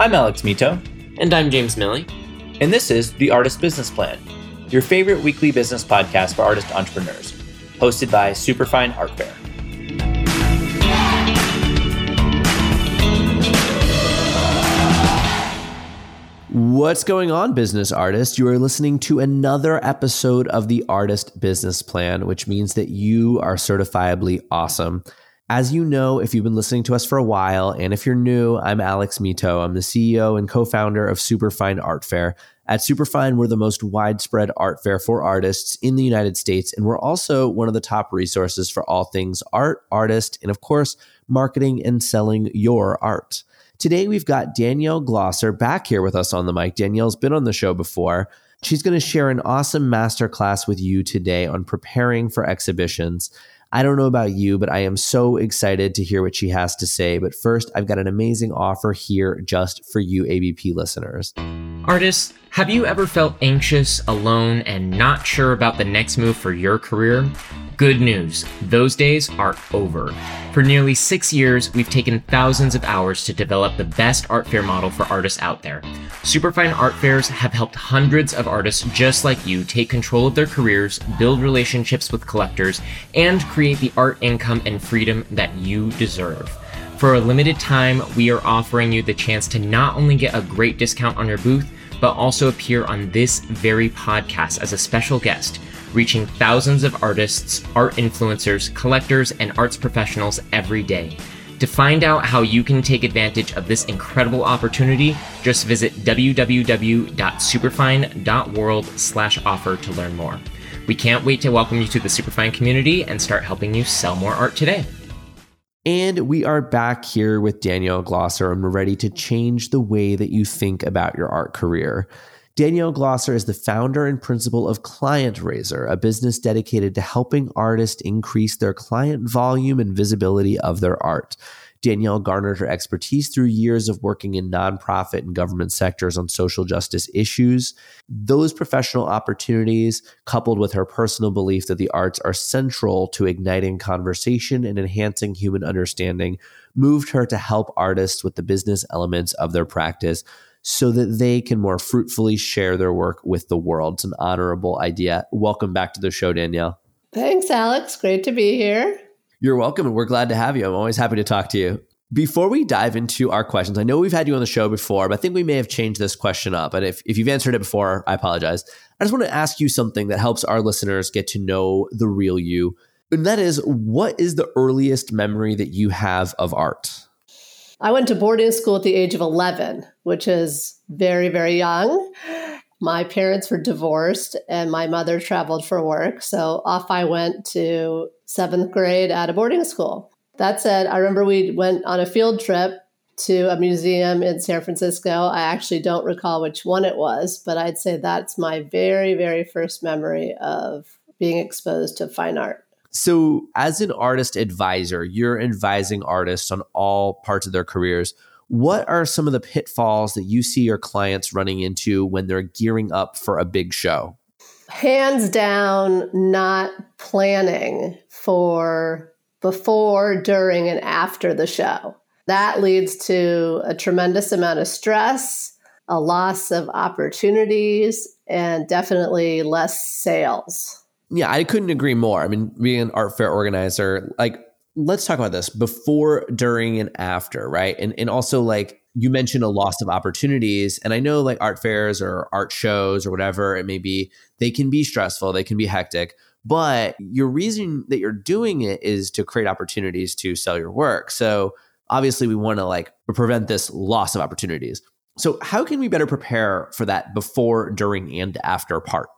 I'm Alex Mitow. And I'm James Miille. And this is The Artist Business Plan, your favorite weekly business podcast for artist entrepreneurs, hosted by Superfine Art Fair. What's going on, business artists? You are listening to another episode of the Artist Business Plan, which means that you are certifiably awesome. As you know, if you've been listening to us for a while, and if you're new, I'm Alex Mitow. I'm the CEO and co founder of Superfine Art Fair. At Superfine, we're the most widespread art fair for artists in the United States, and we're also one of the top resources for all things art, artist, and of course, marketing and selling your art. Today, we've got Danielle Glosser back here with us on the mic. Danielle's been on the show before. She's going to share an awesome masterclass with you today on preparing for exhibitions. I don't know about you, but I am so excited to hear what she has to say. But first, I've got an amazing offer here just for you, ABP listeners. Artists, have you ever felt anxious, alone, and not sure about the next move for your career? Good news, those days are over. For nearly six years, we've taken thousands of hours to develop the best art fair model for artists out there. Superfine art fairs have helped hundreds of artists just like you take control of their careers, build relationships with collectors, and create the art income and freedom that you deserve. For a limited time, we are offering you the chance to not only get a great discount on your booth, but also appear on this very podcast as a special guest reaching thousands of artists, art influencers, collectors, and arts professionals every day. To find out how you can take advantage of this incredible opportunity, just visit www.superfine.world/offer to learn more. We can't wait to welcome you to the Superfine community and start helping you sell more art today. And we are back here with Danielle Glosser, and we're ready to change the way that you think about your art career. Danielle Glosser is the founder and principal of Client Raiser, a business dedicated to helping artists increase their client volume and visibility of their art. Danielle garnered her expertise through years of working in nonprofit and government sectors on social justice issues. Those professional opportunities, coupled with her personal belief that the arts are central to igniting conversation and enhancing human understanding, moved her to help artists with the business elements of their practice so that they can more fruitfully share their work with the world. It's an honorable idea. Welcome back to the show, Danielle. Thanks, Alex. Great to be here. You're welcome, and we're glad to have you. I'm always happy to talk to you. Before we dive into our questions, I know we've had you on the show before, but I think we may have changed this question up. And if, if you've answered it before, I apologize. I just want to ask you something that helps our listeners get to know the real you. And that is, what is the earliest memory that you have of art? I went to boarding school at the age of 11, which is very, very young. My parents were divorced and my mother traveled for work. So off I went to seventh grade at a boarding school. That said, I remember we went on a field trip to a museum in San Francisco. I actually don't recall which one it was, but I'd say that's my very, very first memory of being exposed to fine art. So, as an artist advisor, you're advising artists on all parts of their careers. What are some of the pitfalls that you see your clients running into when they're gearing up for a big show? Hands down, not planning for before, during, and after the show. That leads to a tremendous amount of stress, a loss of opportunities, and definitely less sales. Yeah, I couldn't agree more. I mean, being an art fair organizer, like let's talk about this before, during, and after, right? And and also like you mentioned a loss of opportunities. And I know like art fairs or art shows or whatever it may be, they can be stressful, they can be hectic. But your reason that you're doing it is to create opportunities to sell your work. So obviously we want to like prevent this loss of opportunities. So how can we better prepare for that before, during, and after part?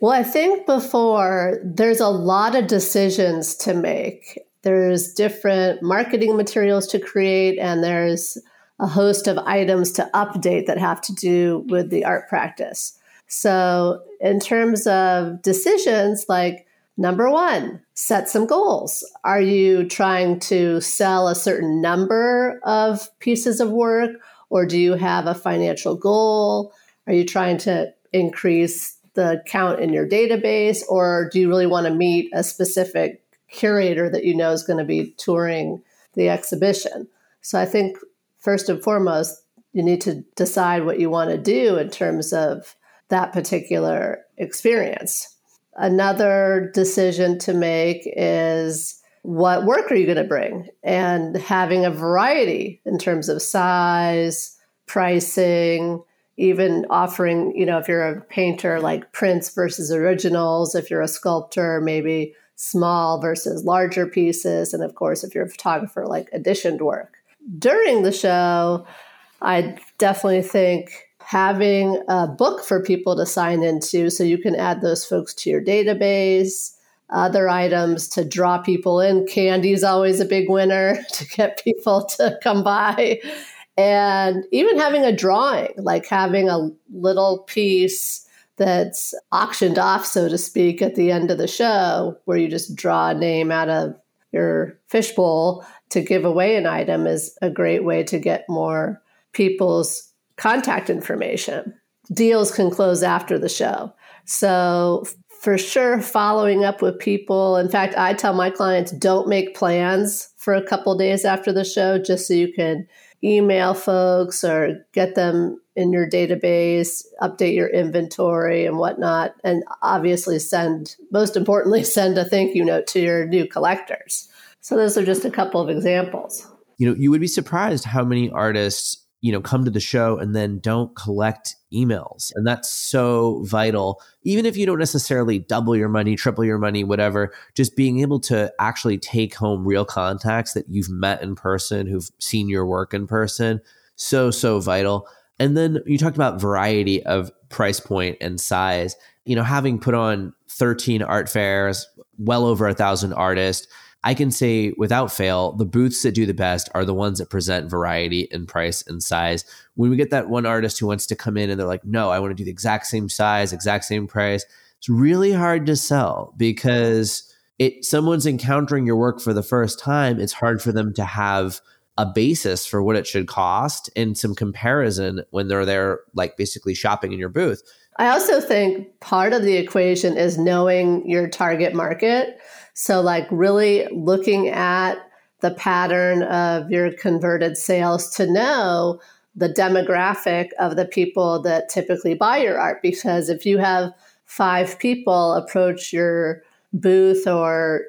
Well, I think before there's a lot of decisions to make. There's different marketing materials to create, and there's a host of items to update that have to do with the art practice. So, in terms of decisions, like number one, set some goals. Are you trying to sell a certain number of pieces of work, or do you have a financial goal? Are you trying to increase the count in your database, or do you really want to meet a specific curator that you know is going to be touring the exhibition? So I think first and foremost, you need to decide what you want to do in terms of that particular experience. Another decision to make is what work are you going to bring? And having a variety in terms of size, pricing, even offering, you know, if you're a painter, like prints versus originals, if you're a sculptor, maybe small versus larger pieces. And of course, if you're a photographer, like editioned work. During the show, I definitely think having a book for people to sign into so you can add those folks to your database other items to draw people in candy is always a big winner to get people to come by and even having a drawing like having a little piece that's auctioned off so to speak at the end of the show where you just draw a name out of your fishbowl to give away an item is a great way to get more people's contact information. Deals can close after the show. So, for sure, following up with people. In fact, I tell my clients don't make plans for a couple days after the show just so you can email folks or get them in your database, update your inventory and whatnot. And obviously, send, most importantly, send a thank you note to your new collectors. So, those are just a couple of examples. You know, you would be surprised how many artists you know come to the show and then don't collect emails. And that's so vital. Even if you don't necessarily double your money triple your money whatever just being able to actually take home real contacts that you've met in person who've seen your work in person so so vital. And then you talked about variety of price point and size. You know having put on 13 art fairs well over a thousand artists I can say without fail, the booths that do the best are the ones that present variety in price and size. When we get that one artist who wants to come in and they're like, no, I want to do the exact same size, exact same price, it's really hard to sell because it someone's encountering your work for the first time. It's hard for them to have a basis for what it should cost and some comparison when they're there, like basically shopping in your booth. I also think part of the equation is knowing your target market. So, like, really looking at the pattern of your converted sales to know the demographic of the people that typically buy your art. Because if you have five people approach your booth or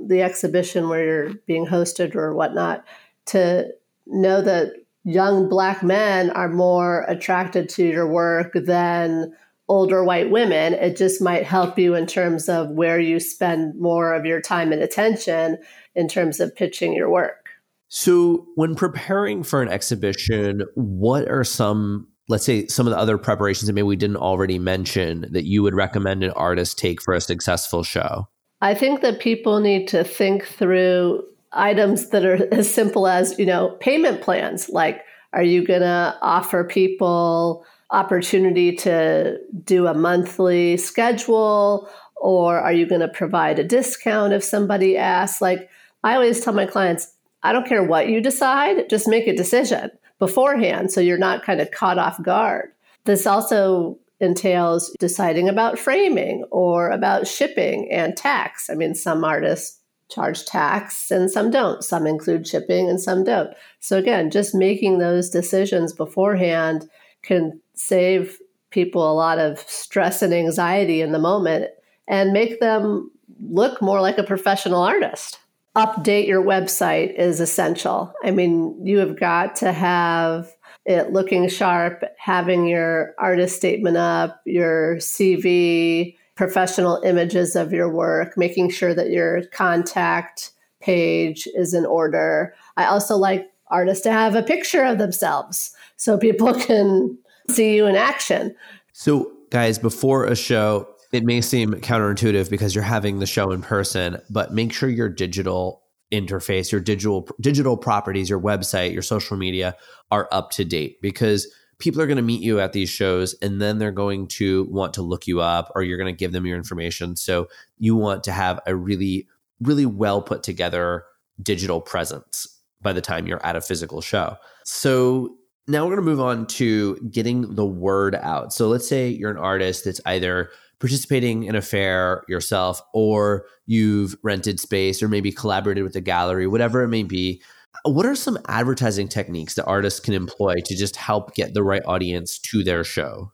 the exhibition where you're being hosted or whatnot, to know that young black men are more attracted to your work than older white women, it just might help you in terms of where you spend more of your time and attention in terms of pitching your work. So, when preparing for an exhibition, what are some, let's say, some of the other preparations that maybe we didn't already mention that you would recommend an artist take for a successful show? I think that people need to think through items that are as simple as, you know, payment plans. Like, are you going to offer people opportunity to do a monthly schedule or are you going to provide a discount if somebody asks? Like i always tell my clients i don't care what you decide just make a decision beforehand so you're not kind of caught off guard. This also entails deciding about framing or about shipping and tax. I mean some artists charge tax and some don't. Some include shipping and some don't. So again just making those decisions beforehand can save people a lot of stress and anxiety in the moment and make them look more like a professional artist. Update your website is essential. I mean, you have got to have it looking sharp, having your artist statement up, your CV, professional images of your work, making sure that your contact page is in order. I also like artists to have a picture of themselves so people can see you in action. So, guys, before a show, it may seem counterintuitive because you're having the show in person, but make sure your digital interface, your digital digital properties, your website, your social media are up to date because people are going to meet you at these shows and then they're going to want to look you up or you're going to give them your information. So you want to have a really really well put together digital presence by the time you're at a physical show. So now we're going to move on to getting the word out. So let's say you're an artist that's either participating in a fair yourself or you've rented space or maybe collaborated with a gallery, whatever it may be. what are some advertising techniques that artists can employ to just help get the right audience to their show?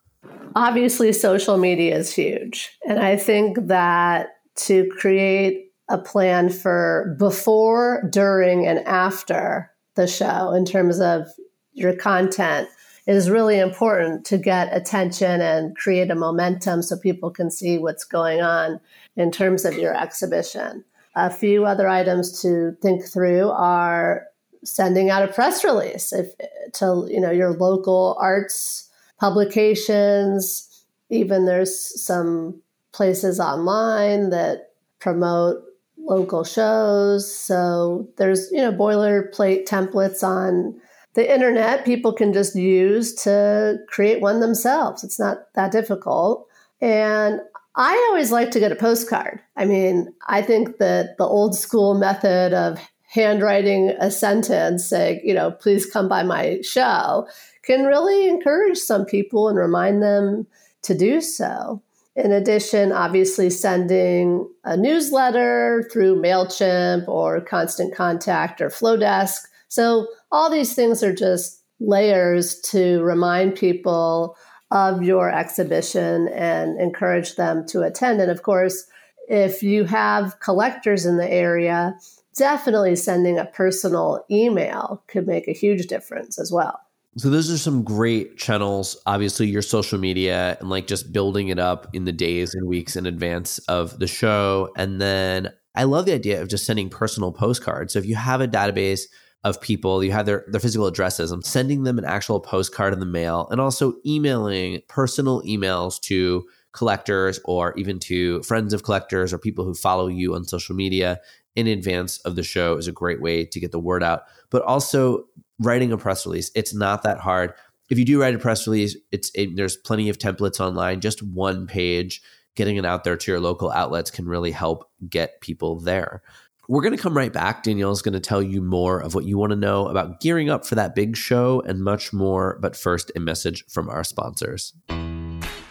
Obviously, social media is huge. And I think that to create a plan for before, during, and after the show in terms of your content is really important to get attention and create a momentum so people can see what's going on in terms of your exhibition. A few other items to think through are sending out a press release if, to you know your local arts publications. Even there's some places online that promote local shows. So there's you know boilerplate templates on the internet people can just use to create one themselves. It's not that difficult. And I always like to get a postcard. I mean, I think that the old school method of handwriting a sentence saying, you know, please come by my show can really encourage some people and remind them to do so. In addition, obviously, sending a newsletter through MailChimp or Constant Contact or Flodesk. So, all these things are just layers to remind people of your exhibition and encourage them to attend. And of course, if you have collectors in the area, definitely sending a personal email could make a huge difference as well. So those are some great channels. Obviously, your social media and like just building it up in the days and weeks in advance of the show. And then I love the idea of just sending personal postcards. So if you have a database of people, you have their, their physical addresses, I'm sending them an actual postcard in the mail and also emailing personal emails to collectors or even to friends of collectors or people who follow you on social media in advance of the show is a great way to get the word out. But also writing a press release, it's not that hard. If you do write a press release, it's it, there's plenty of templates online. Just one page, getting it out there to your local outlets can really help get people there. We're going to come right back. Danielle is going to tell you more of what you want to know about gearing up for that big show and much more. But first, a message from our sponsors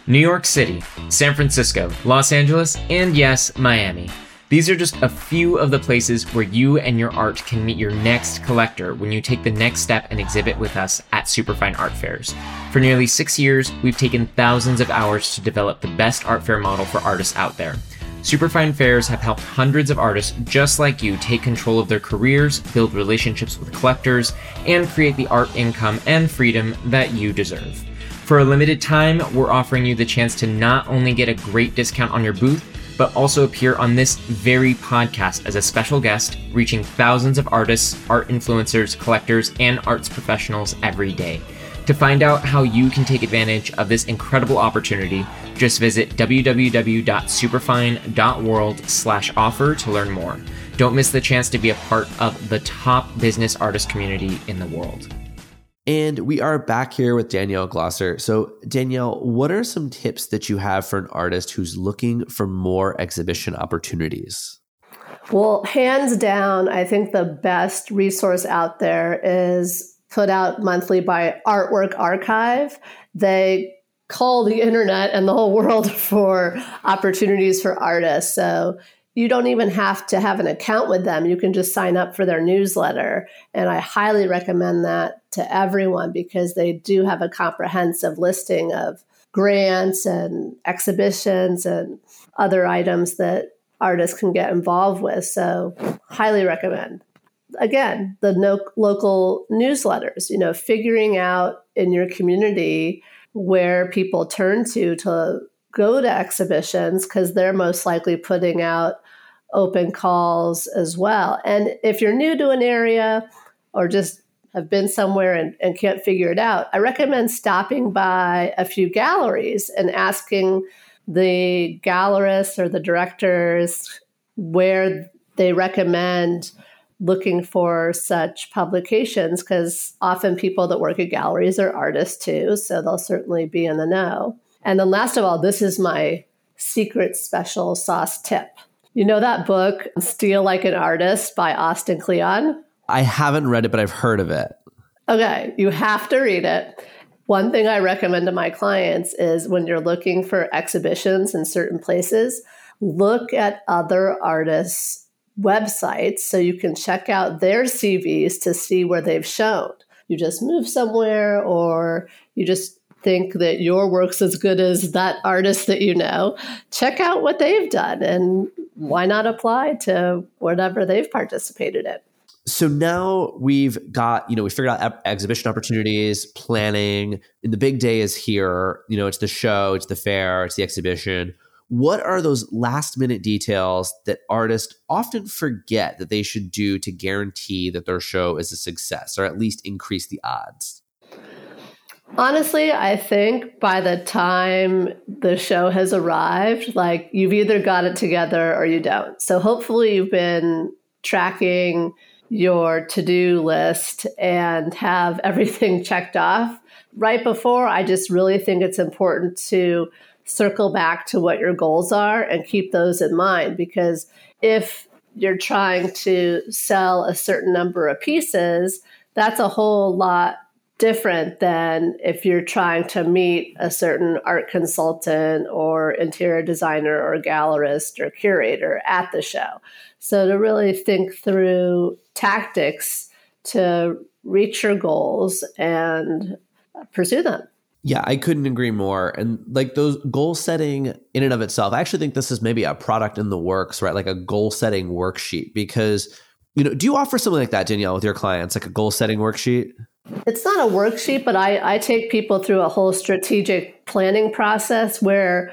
New York City, San Francisco, Los Angeles, and yes, Miami. These are just a few of the places where you and your art can meet your next collector when you take the next step and exhibit with us at Superfine Art Fairs. For nearly six years, we've taken thousands of hours to develop the best art fair model for artists out there. Superfine Fairs have helped hundreds of artists just like you take control of their careers, build relationships with collectors, and create the art income and freedom that you deserve. For a limited time, we're offering you the chance to not only get a great discount on your booth, but also appear on this very podcast as a special guest, reaching thousands of artists, art influencers, collectors, and arts professionals every day. To find out how you can take advantage of this incredible opportunity, just visit www.superfine.world/offer to learn more. Don't miss the chance to be a part of the top business artist community in the world. And we are back here with Danielle Glosser. So, Danielle, what are some tips that you have for an artist who's looking for more exhibition opportunities? Well, hands down, I think the best resource out there is put out monthly by Artwork Archive. They call the internet and the whole world for opportunities for artists. So you don't even have to have an account with them. You can just sign up for their newsletter. And I highly recommend that to everyone because they do have a comprehensive listing of grants and exhibitions and other items that artists can get involved with. So, highly recommend. Again, the no- local newsletters, you know, figuring out in your community where people turn to to go to exhibitions because they're most likely putting out open calls as well. And if you're new to an area or just have been somewhere and, and can't figure it out, I recommend stopping by a few galleries and asking the gallerists or the directors where they recommend looking for such publications because often people that work at galleries are artists too, so they'll certainly be in the know. And then last of all, this is my secret special sauce tip. You know that book, Steal Like an Artist by Austin Kleon? I haven't read it, but I've heard of it. Okay, you have to read it. One thing I recommend to my clients is when you're looking for exhibitions in certain places, look at other artists' websites so you can check out their CVs to see where they've shown. You just move somewhere or you just think that your work's as good as that artist that you know, check out what they've done and why not apply to whatever they've participated in. So now we've got, you know, we figured out exhibition opportunities, planning, and the big day is here. You know, it's the show, it's the fair, it's the exhibition. What are those last minute details that artists often forget that they should do to guarantee that their show is a success or at least increase the odds? Honestly, I think by the time the show has arrived, like you've either got it together or you don't. So hopefully you've been tracking your to do list and have everything checked off. Right before, I just really think it's important to circle back to what your goals are and keep those in mind because if you're trying to sell a certain number of pieces, that's a whole lot different than if you're trying to meet a certain art consultant or interior designer or gallerist or curator at the show. So to really think through tactics to reach your goals and pursue them. Yeah, I couldn't agree more. And like those goal setting in and of itself, I actually think this is maybe a product in the works, right? Like a goal setting worksheet because you know, do you offer something like that, Danielle, with your clients, like a goal setting worksheet? It's not a worksheet, but I, I take people through a whole strategic planning process where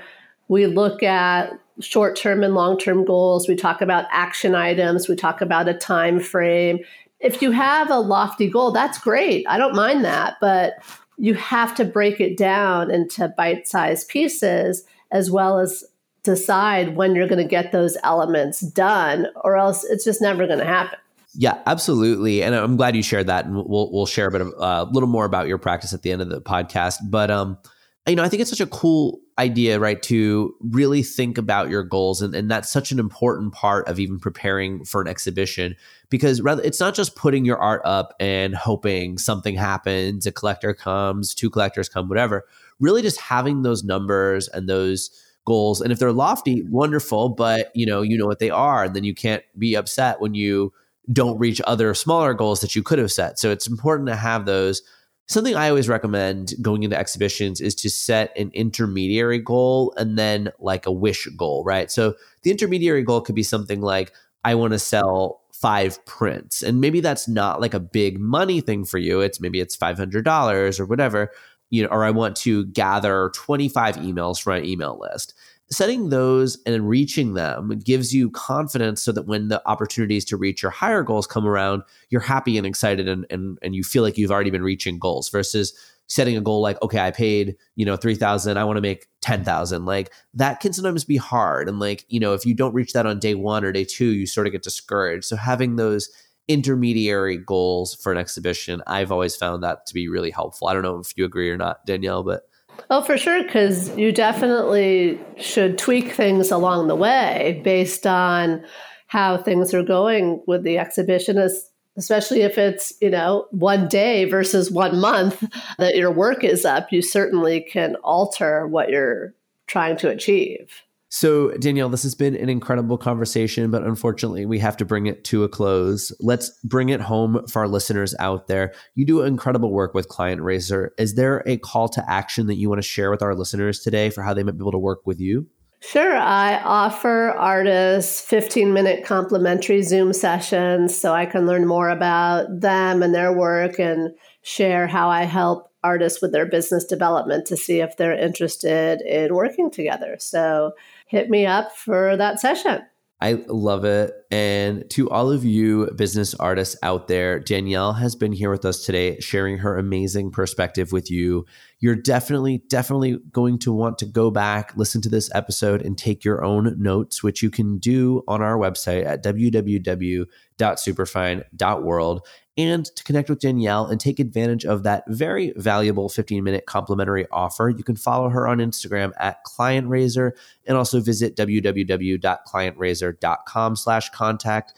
we look at short term and long term goals. We talk about action items. We talk about a time frame. If you have a lofty goal, that's great. I don't mind that, but you have to break it down into bite sized pieces as well as decide when you're going to get those elements done, or else it's just never going to happen. Yeah, absolutely, and I'm glad you shared that, and we'll we'll share a bit of a uh, little more about your practice at the end of the podcast. But um, you know, I think it's such a cool idea, right? To really think about your goals, and, and that's such an important part of even preparing for an exhibition because rather it's not just putting your art up and hoping something happens, a collector comes, two collectors come, whatever. Really, just having those numbers and those goals, and if they're lofty, wonderful, but you know, you know what they are, and then you can't be upset when you don't reach other smaller goals that you could have set. So it's important to have those. Something I always recommend going into exhibitions is to set an intermediary goal and then like a wish goal, right? So the intermediary goal could be something like, I want to sell five prints. And maybe that's not like a big money thing for you. It's maybe it's $500 or whatever, you know, or I want to gather 25 emails for my email list setting those and reaching them gives you confidence so that when the opportunities to reach your higher goals come around, you're happy and excited and, and, and you feel like you've already been reaching goals versus setting a goal like, okay, I paid, you know, 3000, I want to make 10,000. Like that can sometimes be hard. And like, you know, if you don't reach that on day one or day two, you sort of get discouraged. So having those intermediary goals for an exhibition, I've always found that to be really helpful. I don't know if you agree or not, Danielle, but Oh, for sure, because you definitely should tweak things along the way based on how things are going with the exhibition, especially if it's, you know, one day versus one month that your work is up. You certainly can alter what you're trying to achieve. So, Danielle, this has been an incredible conversation, but unfortunately, we have to bring it to a close. Let's bring it home for our listeners out there. You do incredible work with Client Raiser. Is there a call to action that you want to share with our listeners today for how they might be able to work with you? Sure. I offer artists 15 minute complimentary Zoom sessions so I can learn more about them and their work and share how I help artists with their business development to see if they're interested in working together. So hit me up for that session. I love it. And to all of you business artists out there, Danielle has been here with us today, sharing her amazing perspective with you. You're definitely, definitely going to want to go back, listen to this episode, and take your own notes, which you can do on our website at www.superfine.world and to connect with Danielle and take advantage of that very valuable 15 minute complimentary offer, you can follow her on Instagram at ClientRaiser and also visit www.clientraiser.com slash contact.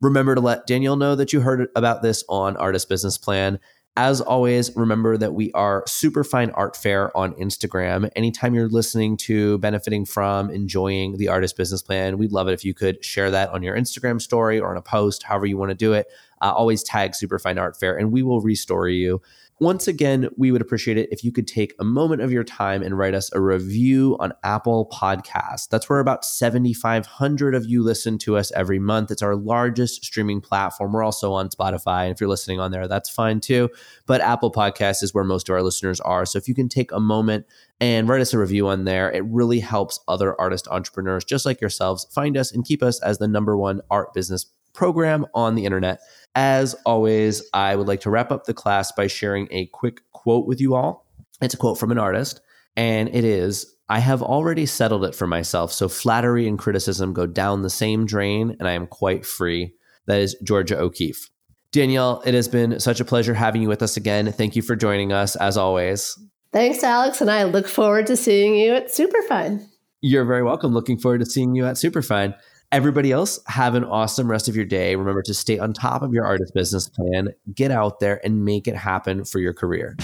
Remember to let Danielle know that you heard about this on Artist Business Plan. As always, remember that we are Super Fine Art Fair on Instagram. Anytime you're listening to, benefiting from, enjoying the artist business plan, we'd love it if you could share that on your Instagram story or on a post, however you want to do it. Uh, always tag Superfine Art Fair and we will restore you. Once again, we would appreciate it if you could take a moment of your time and write us a review on Apple Podcasts. That's where about 7,500 of you listen to us every month. It's our largest streaming platform. We're also on Spotify. And if you're listening on there, that's fine too. But Apple Podcasts is where most of our listeners are. So if you can take a moment and write us a review on there, it really helps other artist entrepreneurs just like yourselves find us and keep us as the number one art business program on the internet. As always, I would like to wrap up the class by sharing a quick quote with you all. It's a quote from an artist, and it is I have already settled it for myself, so flattery and criticism go down the same drain, and I am quite free. That is Georgia O'Keeffe. Danielle, it has been such a pleasure having you with us again. Thank you for joining us, as always. Thanks, Alex, and I look forward to seeing you at Superfine. You're very welcome. Looking forward to seeing you at Superfine. Everybody else, have an awesome rest of your day. Remember to stay on top of your artist business plan, get out there and make it happen for your career.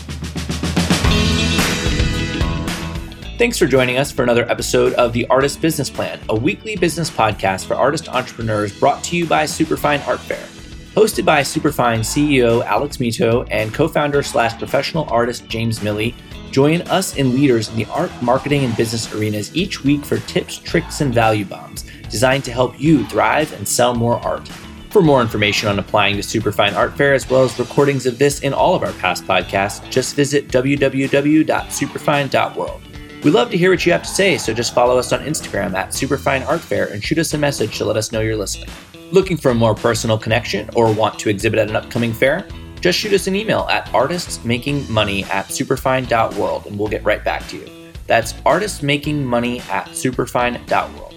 Thanks for joining us for another episode of The Artist Business Plan, a weekly business podcast for artist entrepreneurs brought to you by Superfine Art Fair. Hosted by Superfine CEO Alex Mitow and co founder slash professional artist James Miille, join us and leaders in the art, marketing, and business arenas each week for tips, tricks, and value bombs designed to help you thrive and sell more art. For more information on applying to Superfine Art Fair, as well as recordings of this and all of our past podcasts, just visit www.superfine.world. We love to hear what you have to say, so just follow us on Instagram at Superfine Art Fair and shoot us a message to let us know you're listening. Looking for a more personal connection or want to exhibit at an upcoming fair? Just shoot us an email at artistsmakingmoney at superfine.world and we'll get right back to you. That's artistsmakingmoney at superfine.world.